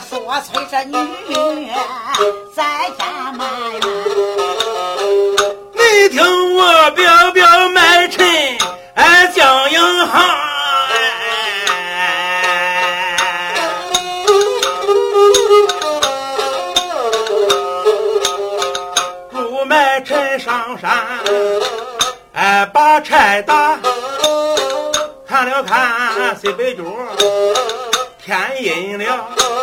说崔这女在家埋怨，你听我表表卖臣哎江营行朱买臣上山哎把柴打，看了看西北角天阴了。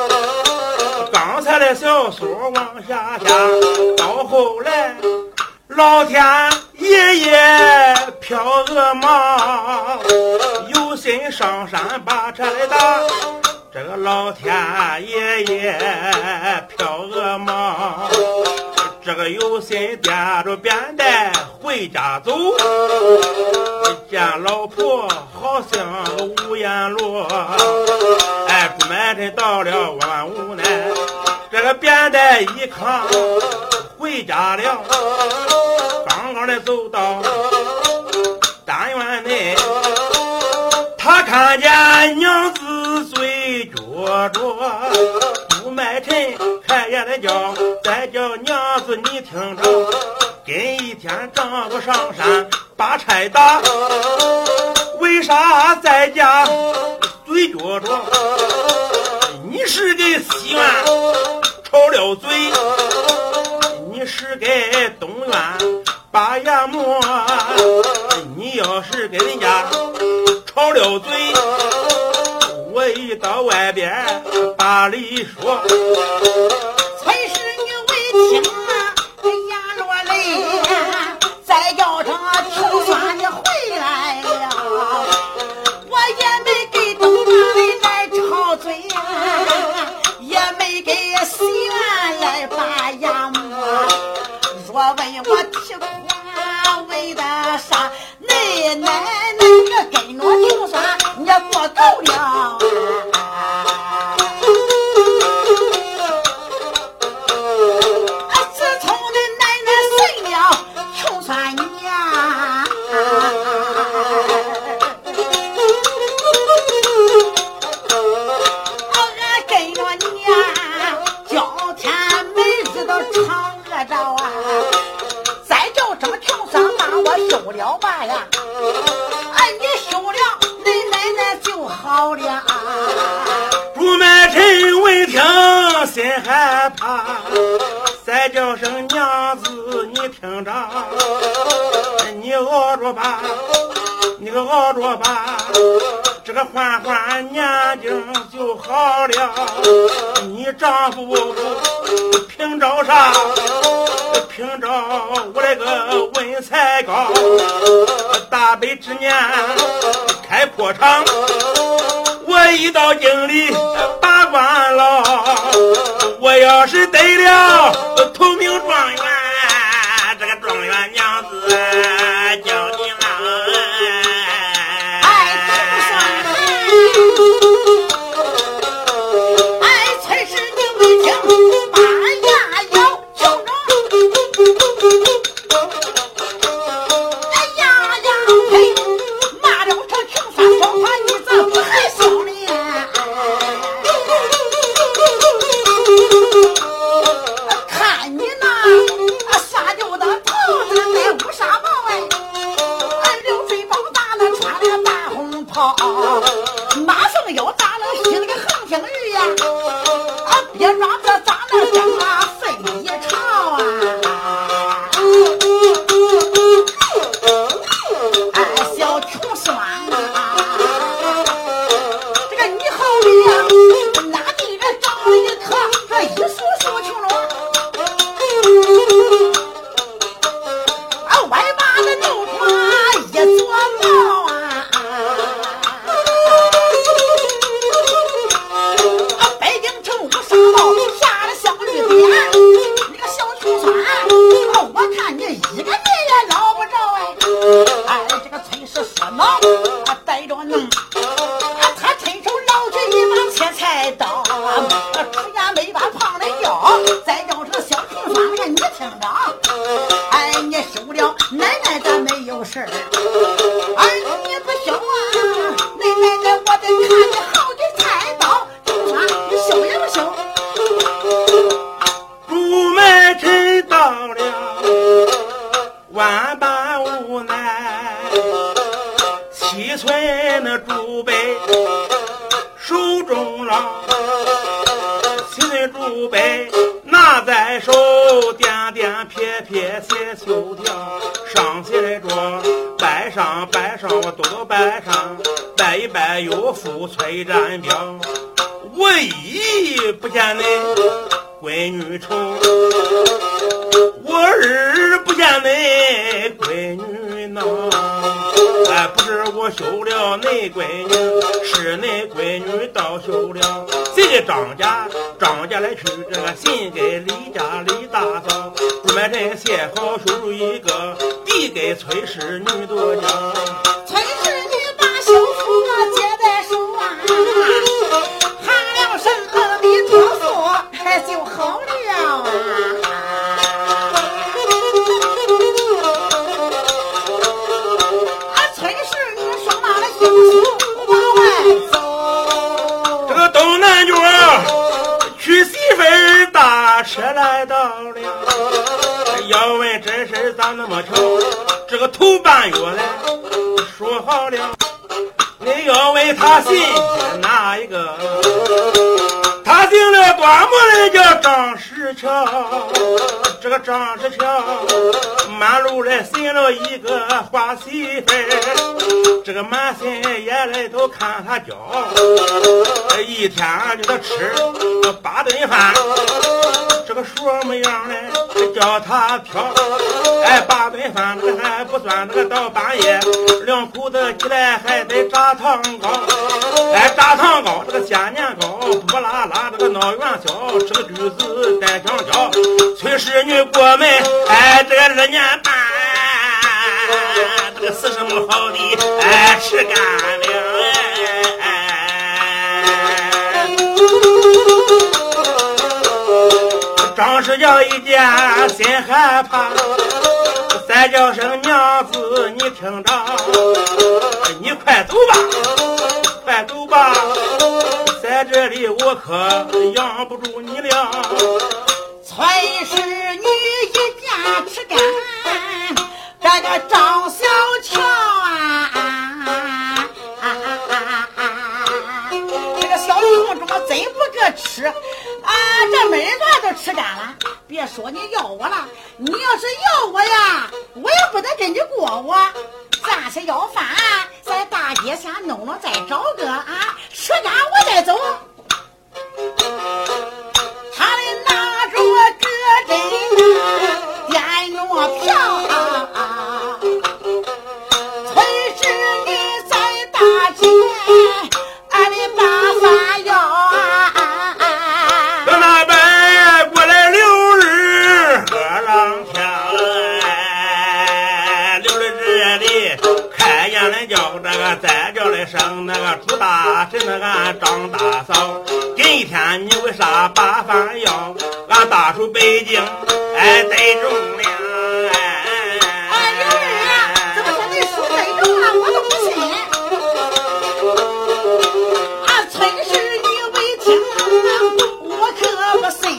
刚才的小说往下下，到后来老天爷爷飘鹅毛，有心上山把柴打。这个老天爷爷飘鹅毛，这个有心掂着扁担回家走，见老婆好像个无言罗。哎，朱买臣到了万无奈，这个扁担一扛回家了，刚刚的走到单元内，他看见娘子嘴撅着，朱买臣开眼的叫，再叫娘子你听着，今一天丈夫上山把柴打，为啥在家嘴撅着？你是给西院吵了嘴，你是给东院把牙磨，你要是给人家吵了嘴，我一到外边把理说。才是你为听再叫声娘子你听着，你熬着吧，你个熬着吧，这个缓缓年景就好了。你丈夫凭着啥？凭着我那个文才高，大北之年开破厂。我一到京里把关了，要是得了头名状元，老他逮着弄他伸手捞起一把切菜刀出家没把胖的要再要成小平房你听着。啊哎你休了奶奶咱没有事儿儿子你不休啊你奶奶我得看你好几菜刀你说你休也不休出门迟到了万般无奈七寸那竹杯手中捞，七寸竹杯拿在手，点点撇撇写秋条，上起来桌，摆上摆上我多多摆上，摆一摆又付催战表，我一不见恁。闺女愁，我儿修了恁闺女，是恁闺女倒休了。这个张家？张家来娶这个新给李家李大嫂。朱买臣写好休书一个，递给崔氏女多家。么巧？这个头半月来说好了，你要问他信哪一个？他定了端木人叫张石桥，这个张石桥满路来寻了一个花媳妇这个满心眼泪都看他教，一天就他吃八顿饭，个什么样嘞？叫他挑，哎，八顿饭那个还不算，那个到半夜两口子起来还得炸糖糕，哎，炸糖糕这个鲜年糕不拉拉。这个闹元宵，吃个橘子带香蕉，崔氏女过门，哎，这个二年半，这个死什么好的，哎，吃干了，张氏叫一见心害怕，再叫声娘子，你听着，你快走吧，快走吧。在这里我可养不住你了。崔氏女一见吃干，这个张小乔啊，这个小虫中真不个吃啊，这门段都吃干了。别说你要我了，你要是要我呀，我也不得跟你过我。暂时要饭，在大街上弄了，再找个啊，吃干我再走。开眼来叫这个，再叫来声那个朱大婶那个张大嫂。今天你为啥把饭要？俺大叔北京哎得中了哎。哎刘儿，怎么说你说得中了，我都不信。啊，崔氏女未听，我可不信。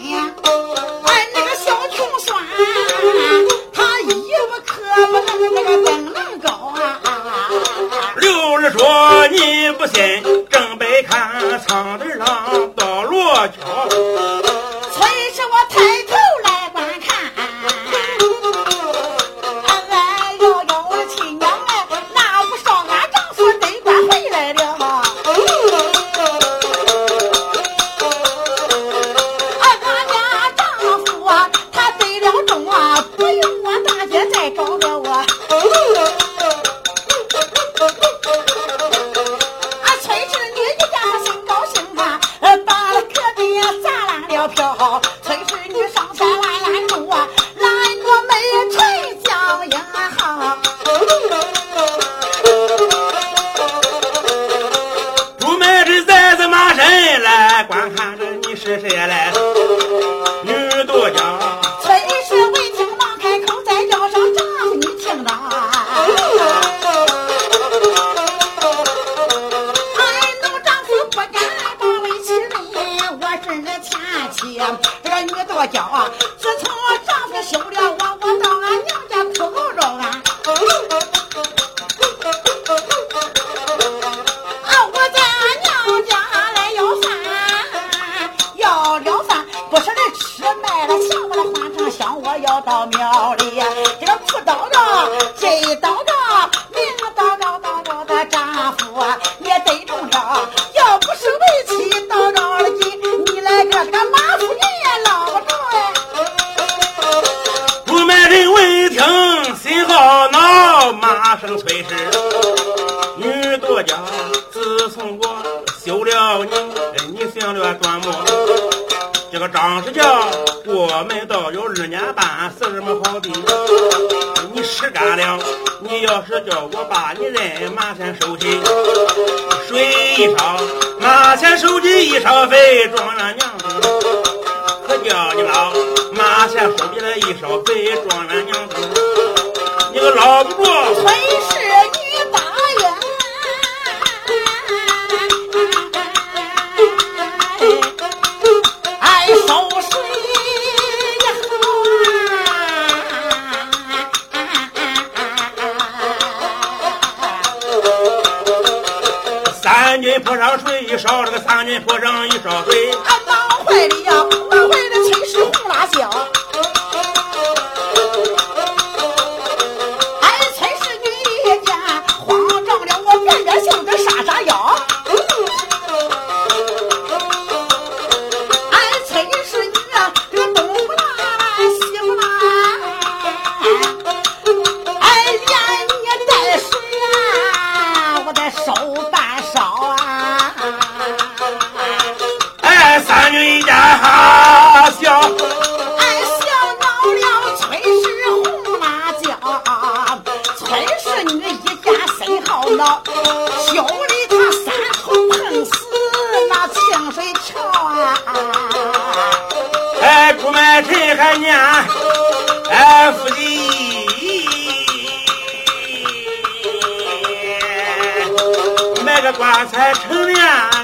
要到庙里，这个扑倒着，这一倒着，另一倒着倒着的丈夫也得中着。要不是为妻倒着了劲，你来个个马夫你也捞不着哎。我们人闻听心懊恼，骂声催氏女多娇。自从我休了你，你享了短命。这个张氏家过门倒有二年半，是什么好的？你实干了，你要是叫我把你认，马前收起水一烧，马前收起一烧肥，状元娘子可叫你老马前收起来一烧肥，状元娘子你个老不住。崔氏烧，这个三军坡上一恼，修理他三头碰死那清水桥啊！哎，朱买臣还念，哎，夫妻买个棺材成殓